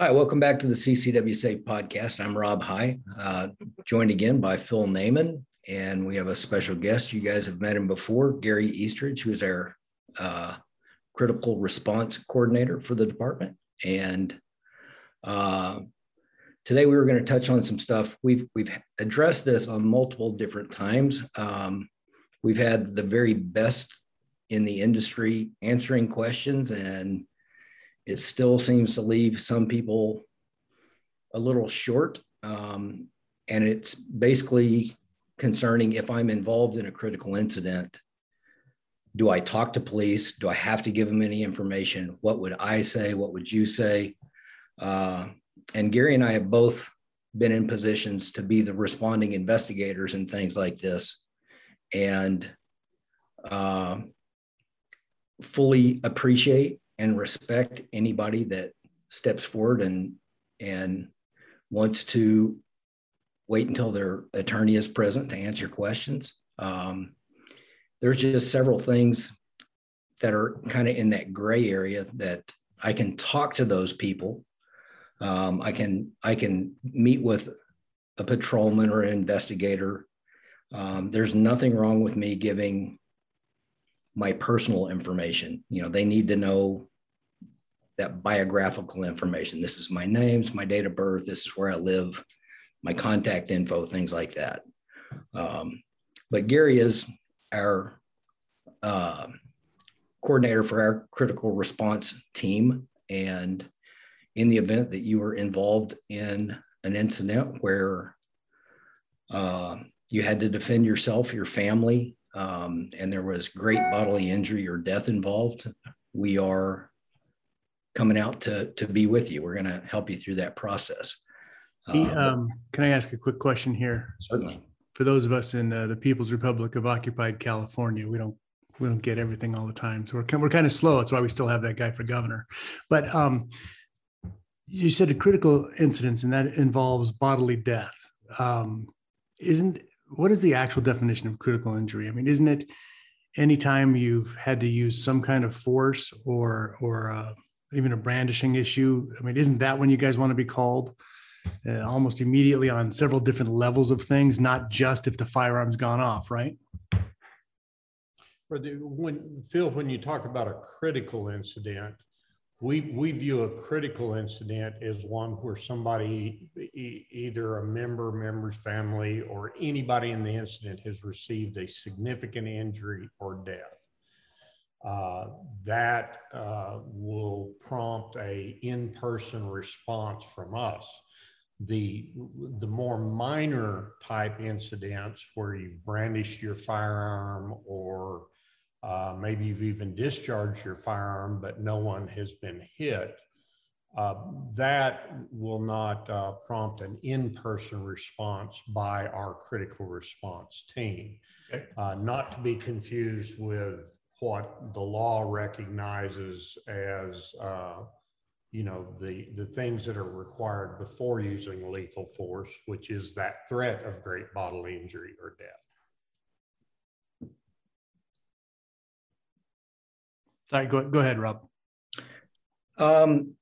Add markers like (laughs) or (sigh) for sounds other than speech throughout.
Hi, welcome back to the CCW Safe podcast. I'm Rob High, uh, joined again by Phil Naiman, and we have a special guest. You guys have met him before, Gary Eastridge, who is our uh, critical response coordinator for the department. And uh, today we were going to touch on some stuff. We've we've addressed this on multiple different times. Um, we've had the very best in the industry answering questions and it still seems to leave some people a little short. Um, and it's basically concerning if I'm involved in a critical incident, do I talk to police? Do I have to give them any information? What would I say? What would you say? Uh, and Gary and I have both been in positions to be the responding investigators and things like this. And uh, fully appreciate and respect anybody that steps forward and and wants to wait until their attorney is present to answer questions. Um, there's just several things that are kind of in that gray area that I can talk to those people. Um, I can I can meet with a patrolman or an investigator. Um, there's nothing wrong with me giving my personal information. You know, they need to know that biographical information. This is my names, my date of birth, this is where I live, my contact info, things like that. Um, but Gary is our uh, coordinator for our critical response team. And in the event that you were involved in an incident where uh, you had to defend yourself, your family, um, and there was great bodily injury or death involved, we are coming out to to be with you. We're going to help you through that process. Um, um, can I ask a quick question here? Certainly. For those of us in uh, the People's Republic of Occupied California, we don't we don't get everything all the time, so we're we're kind of slow. That's why we still have that guy for governor. But um, you said a critical incidents, and that involves bodily death. Um, isn't what is the actual definition of critical injury? I mean, isn't it anytime you've had to use some kind of force or or uh, even a brandishing issue. I mean, isn't that when you guys want to be called? Uh, almost immediately on several different levels of things, not just if the firearm's gone off, right? When Phil, when you talk about a critical incident, we we view a critical incident as one where somebody, e- either a member, member's family, or anybody in the incident has received a significant injury or death that uh, will prompt a in-person response from us. The, the more minor type incidents where you've brandished your firearm or uh, maybe you've even discharged your firearm, but no one has been hit, uh, that will not uh, prompt an in-person response by our critical response team. Okay. Uh, not to be confused with what the law recognizes as uh, you know the the things that are required before using lethal force which is that threat of great bodily injury or death. Sorry go, go ahead rob. Um,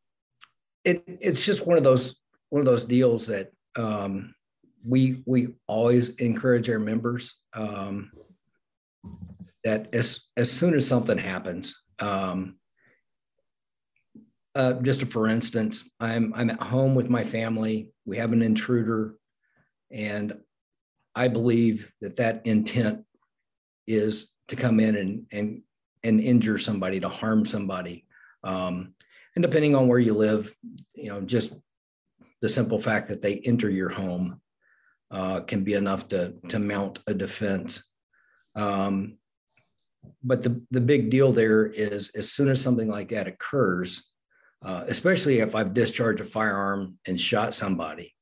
it, it's just one of those one of those deals that um, we we always encourage our members um, that as as soon as something happens, um, uh, just for instance, I'm I'm at home with my family. We have an intruder, and I believe that that intent is to come in and and and injure somebody, to harm somebody. Um, and depending on where you live, you know, just the simple fact that they enter your home uh, can be enough to to mount a defense. Um, but the, the big deal there is as soon as something like that occurs, uh, especially if I've discharged a firearm and shot somebody,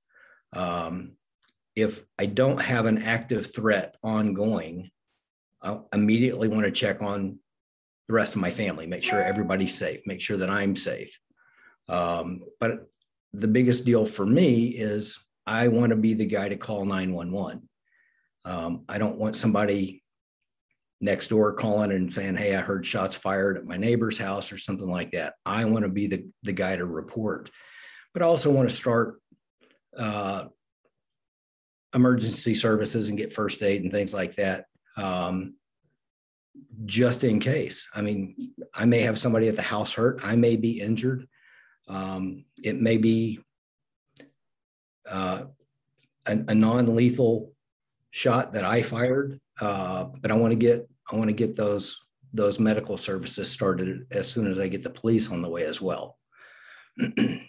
um, if I don't have an active threat ongoing, I immediately want to check on the rest of my family, make sure everybody's safe, make sure that I'm safe. Um, but the biggest deal for me is I want to be the guy to call 911. Um, I don't want somebody next door calling and saying, Hey, I heard shots fired at my neighbor's house or something like that. I want to be the, the guy to report. but I also want to start uh, emergency services and get first aid and things like that. Um, just in case. I mean, I may have somebody at the house hurt. I may be injured. Um, it may be uh, a, a non-lethal shot that I fired, uh, but I want to get I want to get those those medical services started as soon as I get the police on the way as well. and,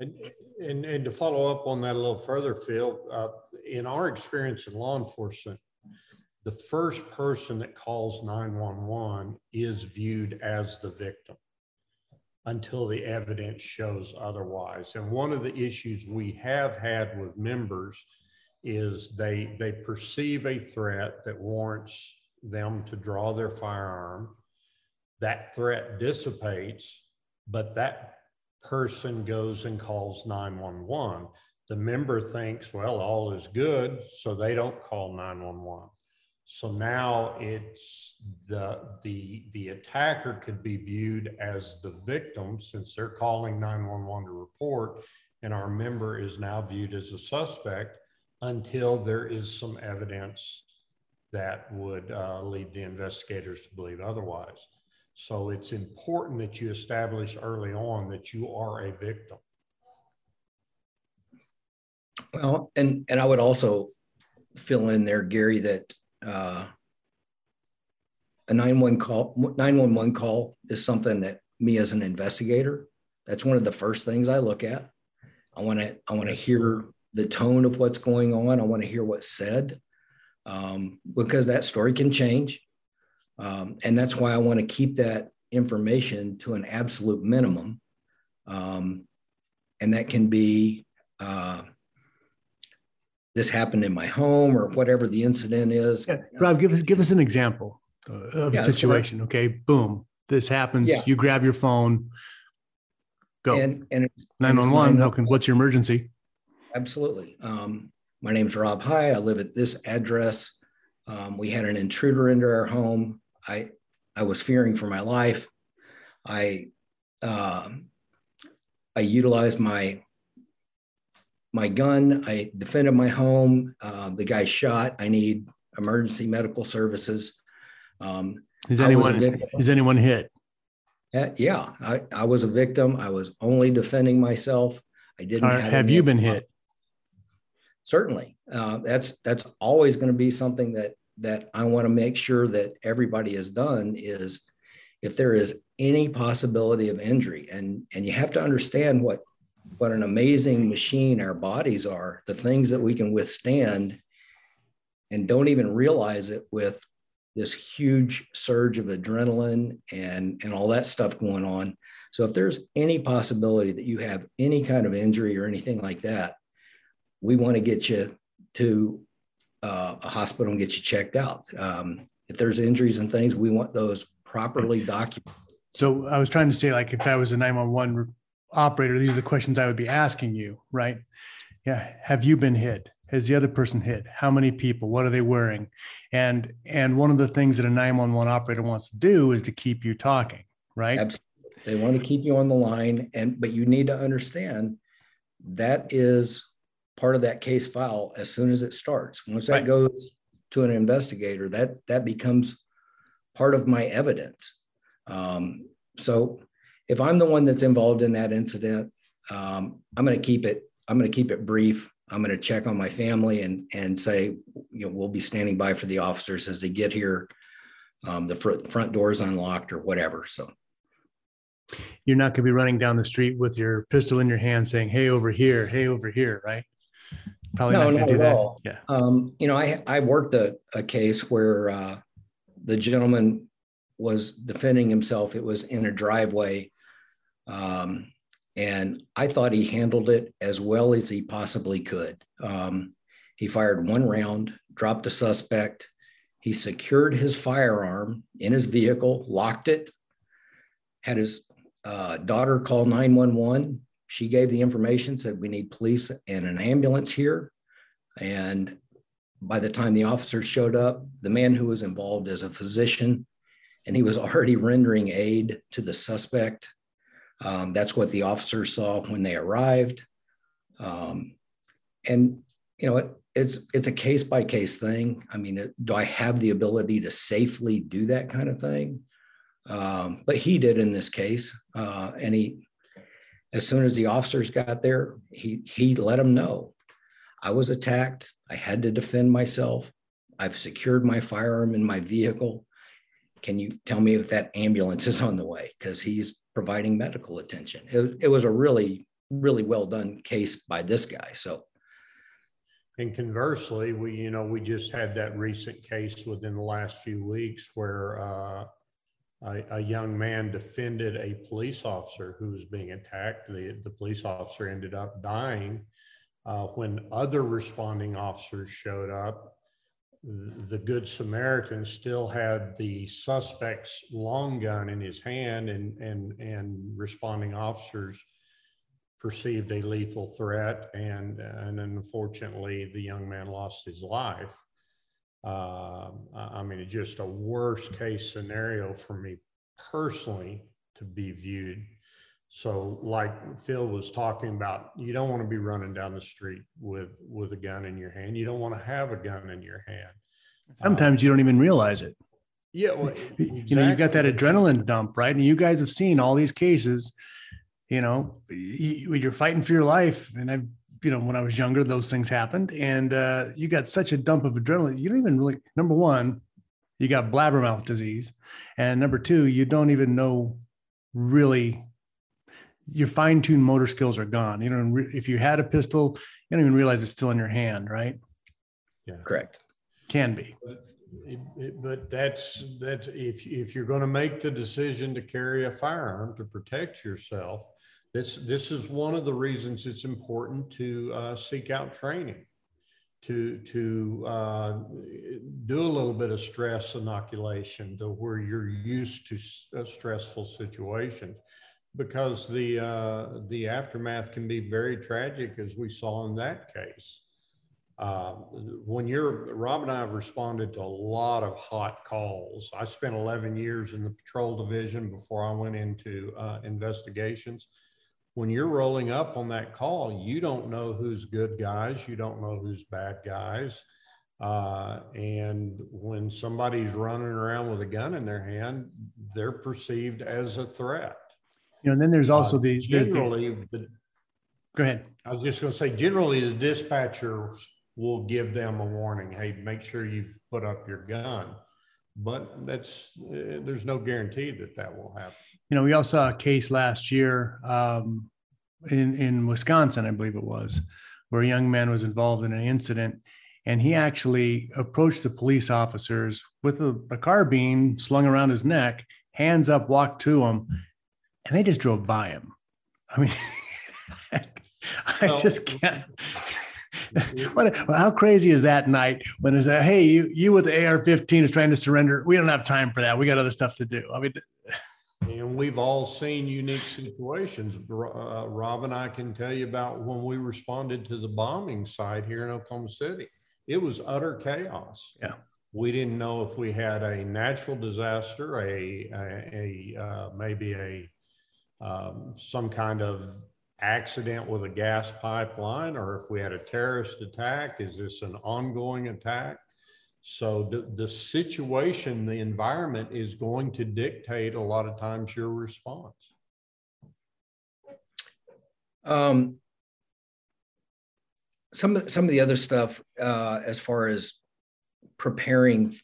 and, and to follow up on that a little further, Phil, uh, in our experience in law enforcement, the first person that calls 911 is viewed as the victim until the evidence shows otherwise. And one of the issues we have had with members is they they perceive a threat that warrants them to draw their firearm. That threat dissipates, but that person goes and calls 911. The member thinks, well, all is good, so they don't call 911. So now it's the the the attacker could be viewed as the victim since they're calling 911 to report, and our member is now viewed as a suspect until there is some evidence that would uh, lead the investigators to believe otherwise. So it's important that you establish early on that you are a victim. Well, and and I would also fill in there, Gary, that uh, a 911 call 911 call is something that me as an investigator, that's one of the first things I look at. I want to I want to hear the tone of what's going on. I want to hear what's said um, because that story can change. Um, and that's why I want to keep that information to an absolute minimum. Um, and that can be uh, this happened in my home or whatever the incident is. Yeah. Rob, give us give us an example of yeah, a situation. Okay, boom, this happens. Yeah. You grab your phone, go. And and nine one one. How can? What's your emergency? Absolutely. Um, my name's Rob High. I live at this address. Um, we had an intruder into our home. I I was fearing for my life. I uh, I utilized my my gun. I defended my home. Uh, the guy shot. I need emergency medical services. Um, is anyone is anyone hit? Uh, yeah, I, I was a victim. I was only defending myself. I didn't. have, have you been hit? Certainly, uh, that's that's always going to be something that that I want to make sure that everybody has done is if there is any possibility of injury, and and you have to understand what what an amazing machine our bodies are, the things that we can withstand and don't even realize it with this huge surge of adrenaline and, and all that stuff going on. So if there's any possibility that you have any kind of injury or anything like that, we want to get you to uh, a hospital and get you checked out. Um, if there's injuries and things, we want those properly documented. So I was trying to say, like, if I was a 911 operator, these are the questions I would be asking you, right? Yeah. Have you been hit? Has the other person hit? How many people? What are they wearing? And and one of the things that a 911 operator wants to do is to keep you talking, right? Absolutely. They want to keep you on the line. And but you need to understand that is part of that case file as soon as it starts. Once that right. goes to an investigator, that that becomes part of my evidence. Um, so if I'm the one that's involved in that incident, um, I'm going to keep it. I'm going to keep it brief. I'm going to check on my family and and say, you know, we'll be standing by for the officers as they get here. Um, the front front door is unlocked or whatever. So you're not going to be running down the street with your pistol in your hand saying, "Hey, over here! Hey, over here!" Right? Probably no, not, not at all. Yeah. Um, you know, I I worked a, a case where uh, the gentleman was defending himself. It was in a driveway um, and I thought he handled it as well as he possibly could. Um, he fired one round, dropped a suspect. He secured his firearm in his vehicle, locked it, had his uh, daughter call 911. She gave the information, said, We need police and an ambulance here. And by the time the officers showed up, the man who was involved is a physician, and he was (laughs) already rendering aid to the suspect Um, that's what the officers saw when they arrived. Um, and you know, it, it's it's a case by case thing. I mean, it, do I have the ability to safely do that kind of thing? Um, but he did in this case, uh, and he, as soon as the officers got there, he he let them know, I was attacked. I had to defend myself. I've secured my firearm in my vehicle. Can you tell me if that ambulance is on the way? Because he's providing medical attention. It, it was a really really well done case by this guy. So and conversely, we, you know, we just had that recent case within the last few weeks where uh, a, a, young man defended a police officer who was being attacked. The, the police officer ended up dying. Uh, when other responding officers showed up, the Good Samaritan still had the suspect's long gun in his hand, and, and, and responding officers perceived a lethal threat, and, and unfortunately, the young man lost his life. Uh, I mean, it's just a worst case scenario for me personally to be viewed. So, like Phil was talking about, you don't want to be running down the street with with a gun in your hand. You don't want to have a gun in your hand. Sometimes uh, you don't even realize it. Yeah, well, exactly. (laughs) you know, you've got that adrenaline dump, right? And you guys have seen all these cases you know, you're fighting for your life. And I, you know, when I was younger, those things happened, and uh, you got such a dump of adrenaline. You don't even really. Number one, you got blabbermouth disease, and number two, you don't even know really. Your fine-tuned motor skills are gone. You know, if you had a pistol, you don't even realize it's still in your hand, right? Yeah, correct. Can be. But, it, but that's that. If if you're going to make the decision to carry a firearm to protect yourself, this, this is one of the reasons it's important to uh, seek out training, to, to uh, do a little bit of stress inoculation to where you're used to uh, stressful situations because the, uh, the aftermath can be very tragic as we saw in that case. Uh, when you're Rob and I have responded to a lot of hot calls. I spent 11 years in the patrol division before I went into uh, investigations when you're rolling up on that call, you don't know who's good guys, you don't know who's bad guys. Uh, and when somebody's running around with a gun in their hand, they're perceived as a threat. You know, and then there's also uh, the generally. The, the, go ahead. I was just going to say, generally, the dispatcher will give them a warning. Hey, make sure you've put up your gun but that's uh, there's no guarantee that that will happen. You know, we all saw a case last year um, in in Wisconsin, I believe it was, where a young man was involved in an incident, and he actually approached the police officers with a, a carbine slung around his neck, hands up, walked to him, and they just drove by him. I mean, (laughs) I just can't. (laughs) what, how crazy is that night when it's a, hey, you, you with the AR-15 is trying to surrender. We don't have time for that. We got other stuff to do. I mean, (laughs) and we've all seen unique situations. Uh, Rob and I can tell you about when we responded to the bombing site here in Oklahoma City. It was utter chaos. Yeah. We didn't know if we had a natural disaster, a, a, a uh, maybe a um, some kind of accident with a gas pipeline or if we had a terrorist attack. Is this an ongoing attack? So the, the situation, the environment is going to dictate a lot of times your response. Um, some of some of the other stuff uh, as far as preparing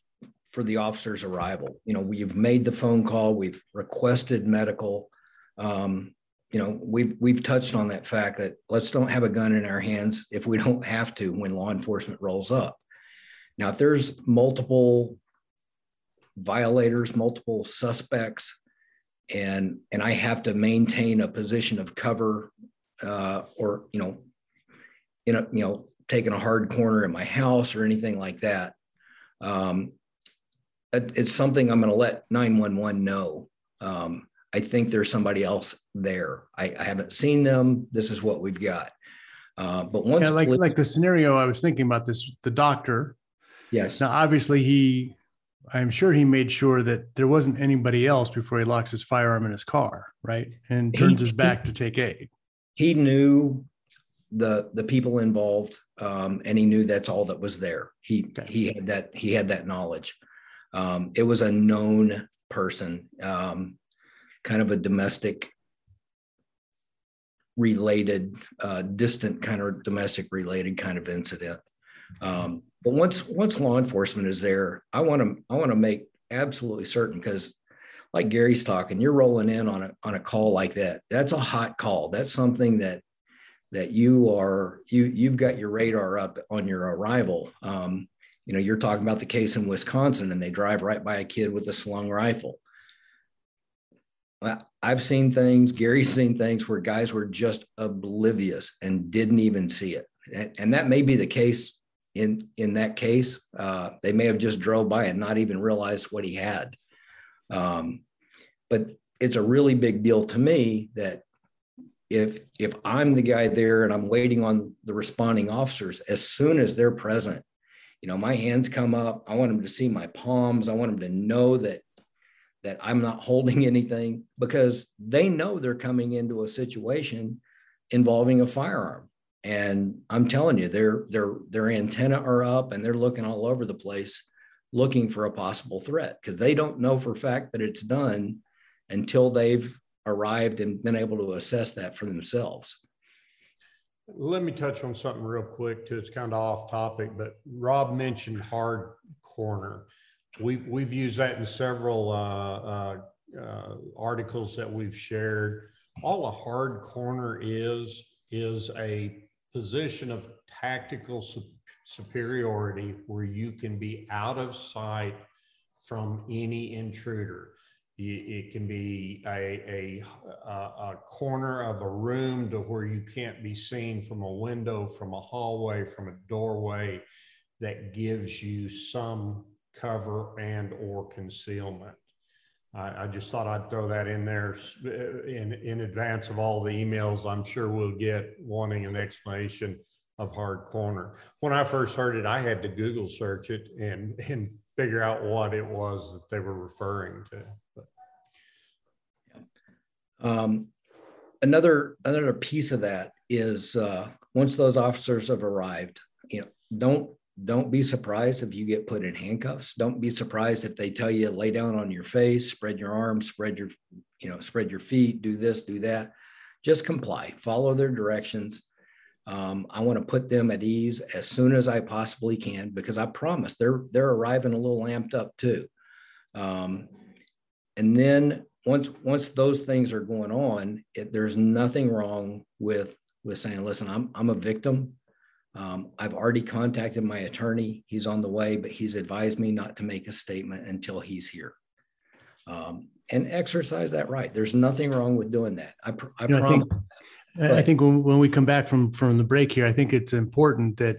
for the officer's arrival. You know, we've made the phone call, we've requested medical. Um, you know we've we've touched on that fact that let's don't have a gun in our hands if we don't have to when law enforcement rolls up. Now if there's multiple violators multiple suspects and and i have to maintain a position of cover uh, or you know in a you know taking a hard corner in my house or anything like that um, it, it's something i'm going to let 911 know um, I think there's somebody else there. I, I haven't seen them. This is what we've got. Uh, but once, yeah, like like the scenario I was thinking about this, the doctor. Yes. Now, obviously, he I'm sure he made sure that there wasn't anybody else before he locks his firearm in his car, right? And turns he, his back to take aid. He knew the the people involved, um, and he knew that's all that was there. He okay. he had that he had that knowledge. Um, it was a known person, um, kind of a domestic related, uh, distant kind of domestic related kind of incident. Um, but once once law enforcement is there, I want to I want to make absolutely certain because like Gary's talking, you're rolling in on a on a call like that. That's a hot call. That's something that that you are you you've got your radar up on your arrival. Um, you know, you're talking about the case in Wisconsin, and they drive right by a kid with a slung rifle. I've seen things, Gary's seen things where guys were just oblivious and didn't even see it. And that may be the case in in that case. Uh, they may have just drove by and not even realized what he had. Um, but it's a really big deal to me that if if I'm the guy there and I'm waiting on the responding officers, as soon as they're present, you know, my hands come up. I want them to see my palms. I want them to know that that I'm not holding (laughs) anything because they know they're coming into a situation involving a firearm. And I'm telling you, their their their antenna are up and they're looking all over the place looking for a possible threat because they don't know for fact that it's done until they've arrived and been able to assess that for themselves. Let me touch on something real quick too. It's kind of off topic, but Rob mentioned hard corner. We, we've used that in several uh, uh, uh, articles that we've shared. All a hard corner is, is a position of tactical su- superiority where you can be out of sight from any intruder. It can be a, a, a, corner of a room to where you can't be seen from a window, from a hallway, from a doorway that gives you some cover and or concealment. I, I, just thought I'd throw that in there in, in advance of all the emails I'm sure we'll get wanting an explanation of hard corner. When I first heard it, I had to Google search it and, and figure out what it was that they were referring to. But. Um, another another piece of that is uh, once those officers have arrived, you know, don't don't be surprised if you get put in handcuffs. Don't be surprised if they tell you lay down on your face, spread your arms, spread your, you know, spread your feet, do this, do that. Just comply, follow their directions. Um, I want to put them at ease as soon as I possibly can because I promise they're they're arriving a little amped up too. Um, and then once once those things are going on, it, there's nothing wrong with with saying, listen, I'm I'm a victim. Um, I've already contacted my attorney. He's on the way, but he's advised me not to make a statement until he's here. Um, and exercise that right. There's nothing wrong with doing that. I, pr- I you know, promise. I think, I think when, when we come back from from the break here, I think it's important that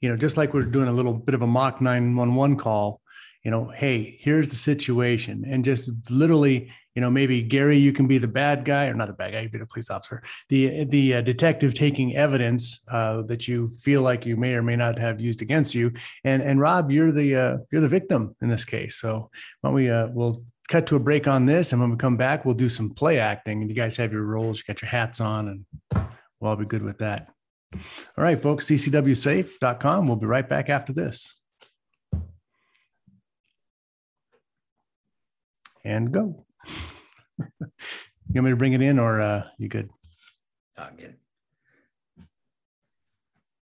you know, just like we're doing a little bit of a mock 911 call, you know, hey, here's the situation. And just literally, you know, maybe Gary, you can be the bad guy or not a bad guy, you be the police officer, the, the uh, detective taking evidence uh, that you feel like you may or may not have used against you. And, and Rob, you're the, uh, you're the victim in this case. So why don't we, uh, we'll cut to a break on this. And when we come back, we'll do some play acting and you guys have your roles, you got your hats on and we'll all be good with that. All right, folks, ccwsafe.com. We'll be right back after this. And go. you want me to bring it in or uh, you good? I'll get it.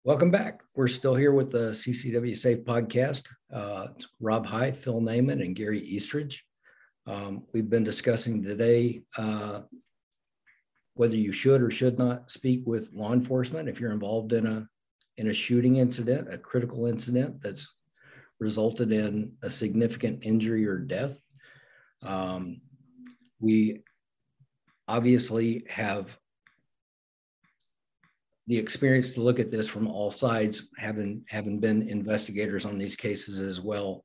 Welcome back. We're still here with the CCW Safe podcast. Uh, it's Rob High, Phil Naiman, and Gary Eastridge. Um, we've been discussing today uh, whether you should or should not speak with law enforcement if you're involved in a in a shooting incident, a critical incident that's resulted in a significant injury or death. Um, we obviously have the experience to look at this from all sides, having having been investigators on these cases as well.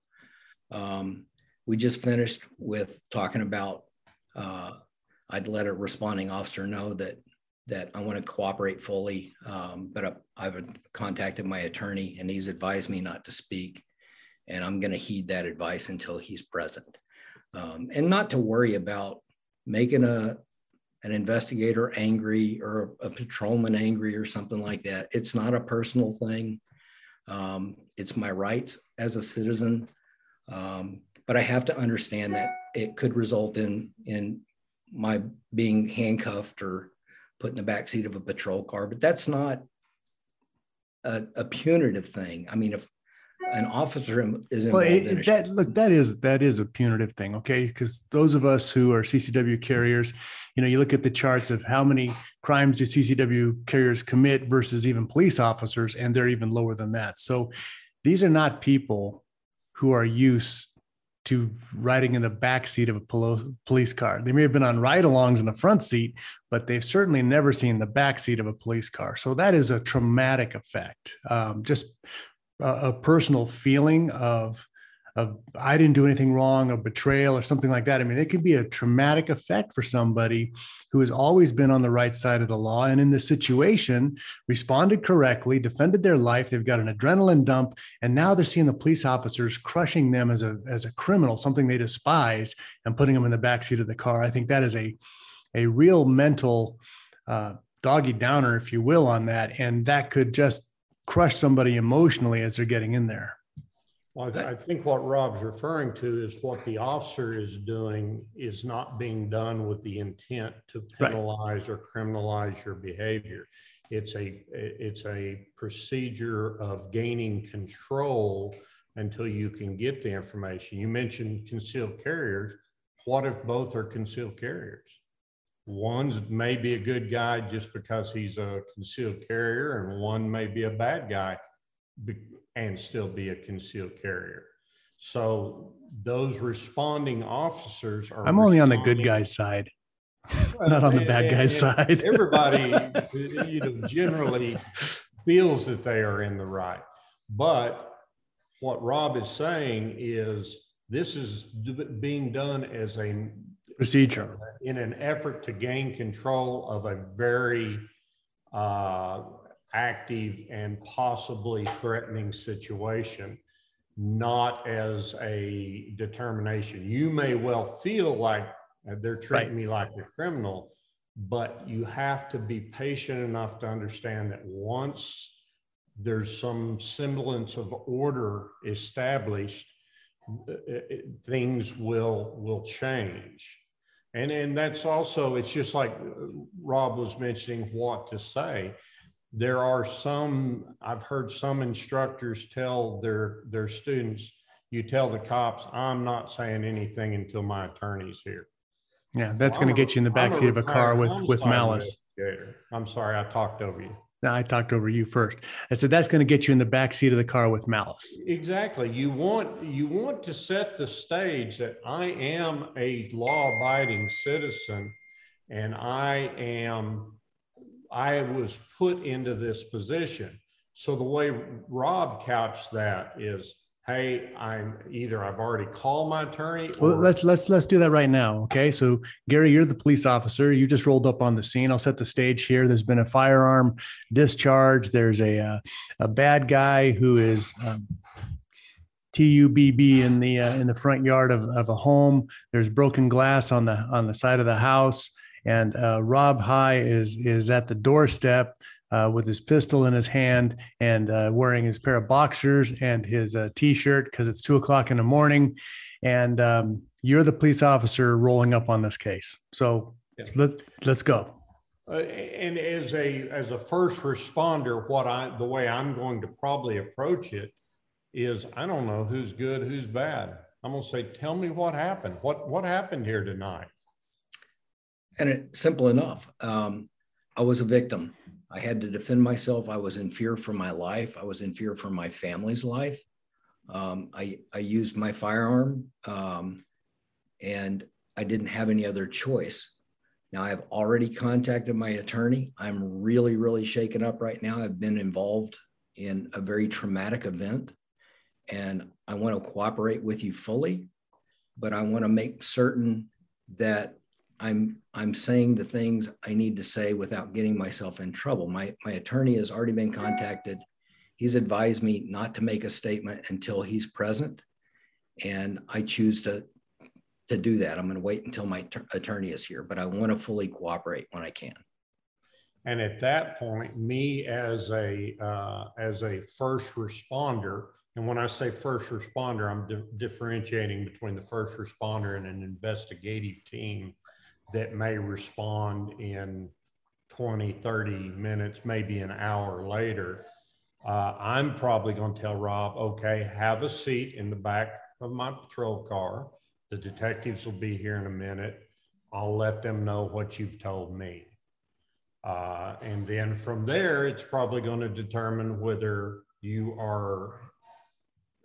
Um, we just finished with talking about. Uh, I'd let a responding officer know that that I want to cooperate fully, um, but I, I've contacted my attorney and he's advised me not to speak. and I'm going to heed that advice until he's present. Um, and not to worry about making a an investigator angry or a patrolman angry or something like that. It's not a personal thing. Um, it's my rights as a citizen. Um, but I have to understand that it could result in in my being handcuffed or put in the back seat of a patrol car. But that's not a, a punitive thing. I mean, if an officer is involved well, it, in that look that is that is a punitive thing okay because those of us who are ccw carriers you know you look at the charts of how many crimes do ccw carriers commit versus even police officers and they're even lower than that so these are not people who are used to riding in the back seat of a police car. They may have been on ride-alongs in the front seat, but they've certainly never seen the back seat of a police car. So that is a traumatic effect. Um, just a, personal feeling of of I didn't do anything wrong, or betrayal or something like that. I mean, it can be a traumatic effect for somebody who has always been on the right side of the law and in this situation responded correctly, defended their life. They've got an adrenaline dump, and now they're seeing the police officers crushing them as a as a criminal, something they despise, and putting them in the backseat of the car. I think that is a a real mental uh, doggy downer, if you will, on that, and that could just crush somebody emotionally as they're getting in there. Well, I, th- I, think what Rob's referring to is what the officer is doing is not being done with the intent to penalize right. or criminalize your behavior. It's a it's a procedure of gaining control until you can get the information. You mentioned concealed carriers. What if both are concealed carriers? One's may be a good guy just because he's a concealed carrier, and one may be a bad guy and still be a concealed carrier. So those responding officers are. I'm only on the good guy's side, (laughs) not on the bad guy's side. (laughs) everybody, you know, generally feels that they are in the right. But what Rob is saying is this is being done as a procedure in an effort to gain control of a very uh, active and possibly threatening situation, not as a determination. You may well feel like they're treating right. me like a criminal, but you have to be patient enough to understand that once there's some semblance of order established, uh, uh, things will will change. And and that's also it's just like uh, Rob was mentioning what to say. There are some i've heard some instructors tell their their students you tell the cops i'm not saying anything until my attorney's here. Yeah that's well, going to get you in the backseat of a car with with malice. I'm sorry i talked over you no, I talked over you first. I said that's going to get you in the back seat of the car with malice. Exactly. You want you want to set the stage that I am a law-abiding citizen, and I am I was put into this position. So the way Rob couched that is, hey, I'm either I've already called my attorney. Or- well, let's let's let's do that right now. Okay. So Gary, you're the police officer. You just rolled up on the scene. I'll set the stage here. There's been a firearm discharge. There's a a, uh, a bad guy who is. Um, TUBB in the uh, in the front yard of, of a home. There's broken glass on the on the side of the house. And uh, Rob High is is at the doorstep uh, with his pistol in his hand and uh, wearing his pair of boxers and his uh, t-shirt because it's two o'clock in the morning. And um, you're the police officer rolling up on this case. So yeah. let let's go. Uh, and as a as a first responder, what I the way I'm going to probably approach it is I don't know who's good, who's bad. I'm gonna say, tell me what happened. What what happened here tonight? And it's simple enough. Um, I was a victim. I had to defend myself. I was in fear for my life. I was in fear for my family's life. Um, I, I used my firearm um, and I didn't have any other choice. Now, I've already contacted my attorney. I'm really, really shaken up right now. I've been involved in a very traumatic event and I want to cooperate with you fully, but I want to make certain that I'm I'm saying the things I need to say without getting myself in trouble. My my attorney has already been contacted. he's advised me not to make a statement until he's present. And I choose to, to do that. I'm going to wait until my attorney is here, but I want to fully cooperate when I can. And at that point, me as a uh, as a first responder, and when I say first responder, I'm di- differentiating between the first responder and an investigative team that may respond in 20, 30 minutes, maybe an hour later. Uh, I'm probably going to tell Rob, okay, have a seat in the back of my patrol car. The detectives will be here in a minute. I'll let them know what you've told me. Uh, and then from there, it's probably going to determine whether you are,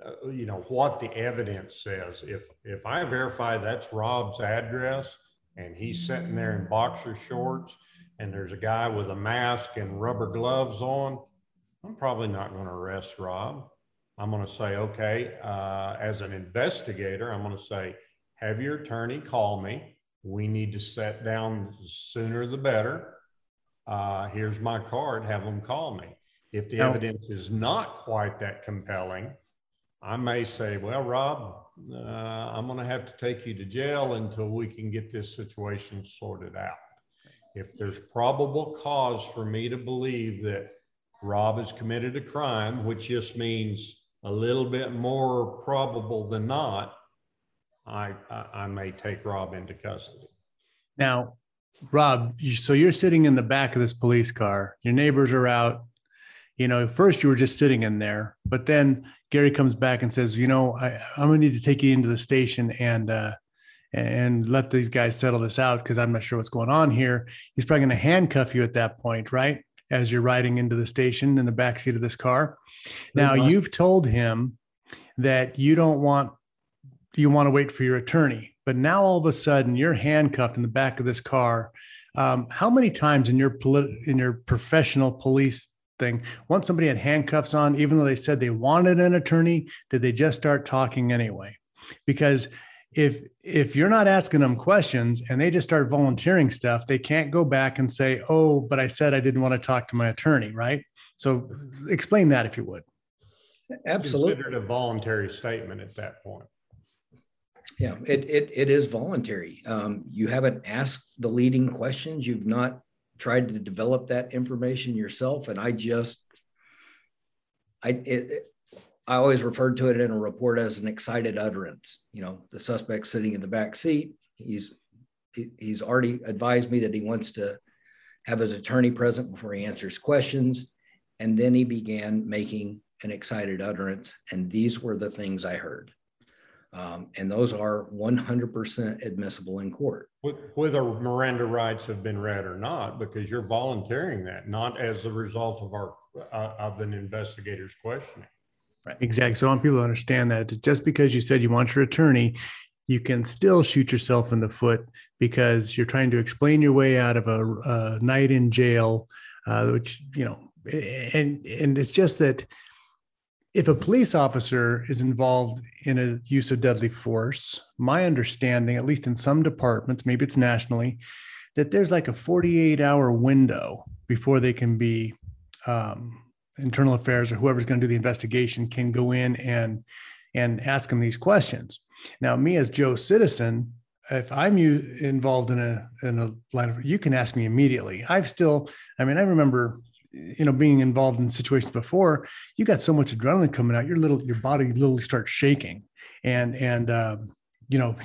uh, you know, what the evidence says. If if I verify that's Rob's address and he's sitting there in boxer shorts and there's a guy with a mask and rubber gloves on, I'm probably not going to arrest Rob. I'm going to say, okay, uh, as an investigator, I'm going to say, have your attorney call me. We need to set down sooner the better uh, here's my card, have them call me. If the evidence is not quite that compelling, I may say, well, Rob, uh, I'm going to have to take you to jail until we can get this situation sorted out. If there's probable cause for me to believe that Rob has committed a crime, which just means a little bit more probable than not, I, I, I may take Rob into custody. Now, Rob, so you're sitting in the back of this police car. Your neighbors are out. You know, first you were just sitting in there, but then Gary comes back and says, "You know, I, am gonna need to take you into the station and uh, and let these guys settle this out because I'm not sure what's going on here." He's probably going to handcuff you at that point, right? As you're riding into the station in the back seat of this car. Now you've told him that you don't want you want to wait for your attorney but now all of a sudden you're handcuffed in the back of this car. Um, how many times in your polit- in your professional police thing, once somebody had handcuffs on, even though they said they wanted an attorney, did they just start talking anyway? Because if if you're not asking them questions and they just start volunteering stuff, they can't go back and say, "Oh, but I said I didn't want to talk to my attorney," right? So explain that if you would. Absolutely. Considered a voluntary statement at that point yeah it, it it is voluntary um, you haven't asked the leading questions you've not tried to develop that information yourself and i just i it, i always referred to it in a report as an excited utterance. You know the suspect sitting in the back seat he's he's already advised me that he wants to have his attorney present before he answers questions. And then he began making an excited utterance and these were the things i heard um, and those are 100% admissible in court. Whether Miranda rights have been read or not, because you're volunteering that, not as a result of our uh, of an investigator's questioning. Right. Exactly. So I want people to understand that just because you said you want your attorney, you can still shoot yourself in the foot because you're trying to explain your way out of a, a night in jail, uh, which you know, and and it's just that if a police officer is involved in a use of deadly force, my understanding, at least in some departments, maybe it's nationally, that there's like a 48 hour window before they can be um, internal affairs or whoever's going to do the investigation can go in and and ask them these questions. Now, me as Joe citizen, if I'm involved in a in a line of, you can ask me immediately. I've still, I mean, I remember you know being involved in situations before you got so much adrenaline coming out your little your body literally starts shaking. And and uh, you know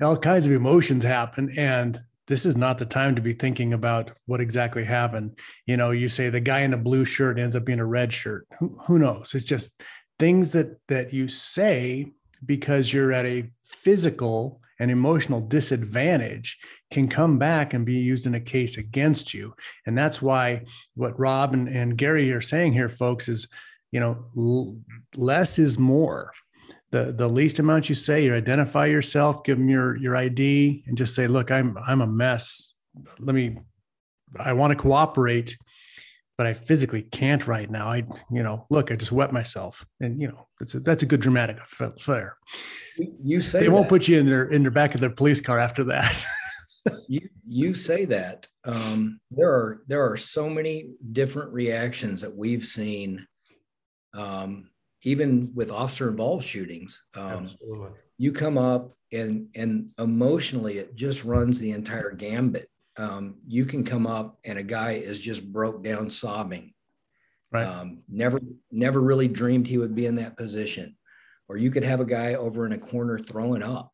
(laughs) all kinds of emotions happen. And this is not the time to be thinking about what exactly happened. You know you say the guy in a blue shirt ends up being a red shirt. Who, who knows? It's just things that that you say because you're at a physical and emotional disadvantage can come back and be used in a case against you. And that's why what Rob and, and Gary are saying here, folks, is you know, l- less is more. The, the least amount you say, you identify yourself, give them your your ID, and just say, "Look, I'm I'm a mess. Let me. I want to cooperate, but I physically can't right now. I, you know, look, I just wet myself, and you know, that's a, that's a good dramatic affair. You say they won't put you in their in the back of their police car after that. (laughs) you you say that um, there are there are so many different reactions that we've seen, um, even with officer involved shootings. Um, Absolutely. you come up and and emotionally it just runs the entire gambit. Um, you can come up and a guy is just broke down sobbing. Right. Um, never never really dreamed he would be in that position. Or you could have a guy over in a corner throwing up.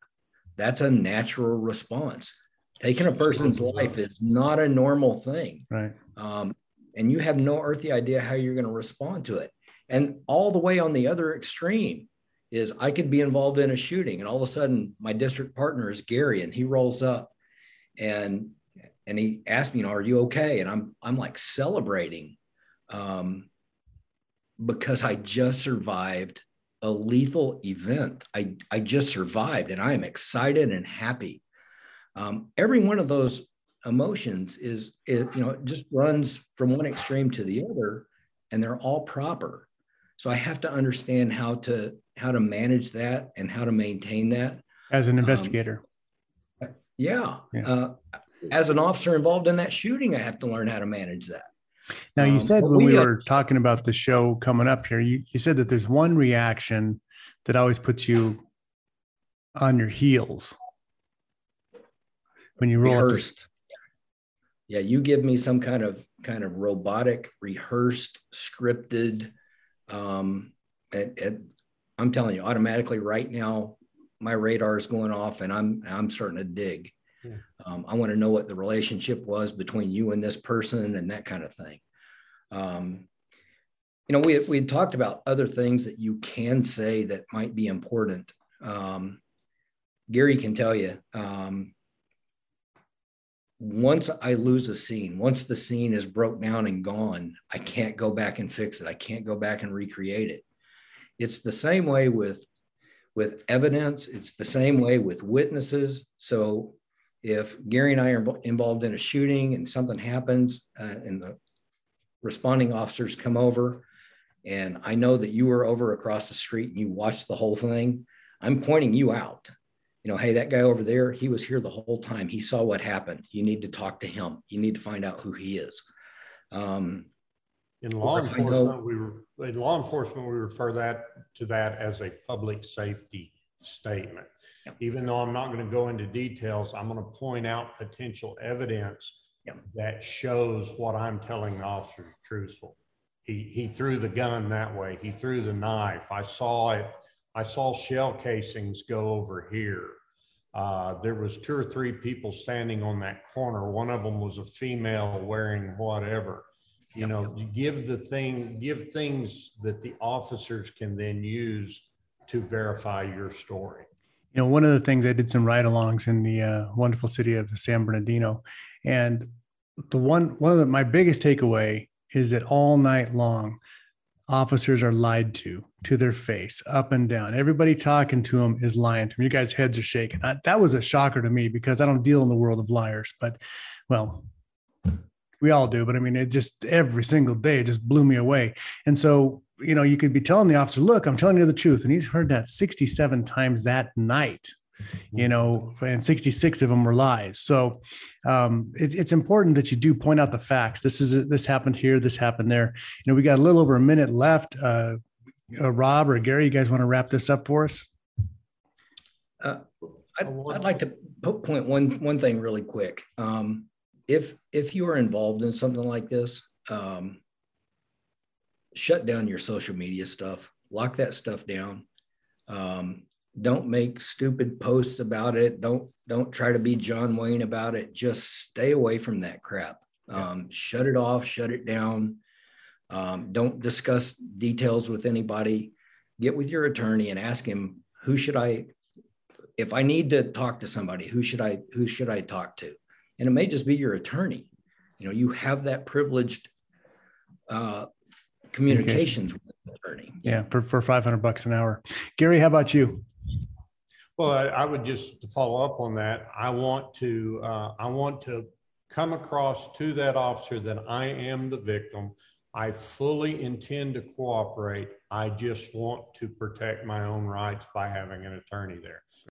That's a natural response. Taking a person's life is not a normal thing. Right. Um, and you have no earthly idea how you're going to respond to it. And all the way on the other extreme is I could be involved in a shooting, and all of a sudden my district partner is Gary, and he rolls up, and and he asked me, "You know, are you okay?" And I'm I'm like celebrating, um, because I just survived a lethal event. I I just survived, and I am excited and happy. Um, every one of those emotions is, is you know it just runs from one extreme to the other, and they're all proper. So I have to understand how to how to manage that and how to maintain that. As an investigator. Um, yeah. Yeah. Uh, as an officer involved in that shooting, I have to learn how to manage that. Now you Um, said but when we we, were talking about the show coming up here, you, you said that there's one reaction that always puts you on your heels when you roll up. rehearsed. Yeah, you give me some kind of kind of robotic, rehearsed, scripted. Um, it, it, I'm telling you, automatically right now, my radar is going off, and I'm I'm starting to dig. Yeah. Um, I want to know what the relationship was between you and this person, and that kind of thing. Um, you know, we we had talked about other things that you can say that might be important. Um, Gary can tell you. Um, once I lose a scene, once the scene is broke down and gone, I can't go back and fix it. I can't go back and recreate it. It's the same way with with evidence. It's the same way with witnesses. So if Gary and I are involved in a shooting and something happens uh, and the responding officers come over and I know that you were over across the street and you watched the whole thing, I'm pointing you out you know, hey, that guy over there, he was here the whole time. He saw what happened. You need to talk to him. You need to find out who he is. Um, In law I know- enforcement, we were, in law enforcement, we refer that to that as a public safety statement. Yep. Even though I'm not going to go into details, I'm going to point out potential evidence Yep. that shows what I'm telling the officer is truthful. He, he threw the gun that way. He threw the knife. I saw it. I saw shell casings go over here. Uh, there was two or three people standing on that corner. One of them was a female wearing whatever you Yep. know you give the thing give things that the officers can then use to verify your story You know, one of the things I did some ride-alongs in the uh, wonderful city of San Bernardino, and the one one of the, my biggest takeaway is that all night long, officers are lied to to their face, up and down. Everybody talking to them is lying to them. You guys' heads are shaking. I, that was a shocker to me because I don't deal in the world of liars, but well, we all do. But I mean, it just every single day it just blew me away. And so, you know, you could be telling the officer, "Look, I'm telling you the truth," and he's heard that 67 times that night you know, and 66 of them were lies. So um, it's, it's important that you do point out the facts. This is this happened here, this happened there. You know, we got a little over a minute left. Uh, uh, Rob or Gary, you guys want to wrap this up for us? uh, I'd, I'd like to point one one thing really quick. Um, if if you are involved in something like this, um, shut down your social media stuff. Lock that stuff down. Um, don't make stupid posts about it. Don't don't try to be John Wayne about it. Just stay away from that crap. Um, Shut it off. Shut it down. Um, don't discuss details with anybody. Get with your attorney and ask him who should I if I need to talk to somebody, who should I who should I talk to? And it may just be your attorney. You know, you have that privileged uh, communications with the attorney. Yeah, for, for 500 bucks an hour. Gary, how about you? well I, I would just to follow up on that i want to uh, i want to come across to that officer that i am the victim i fully intend to cooperate i just want to protect my own rights by having an attorney there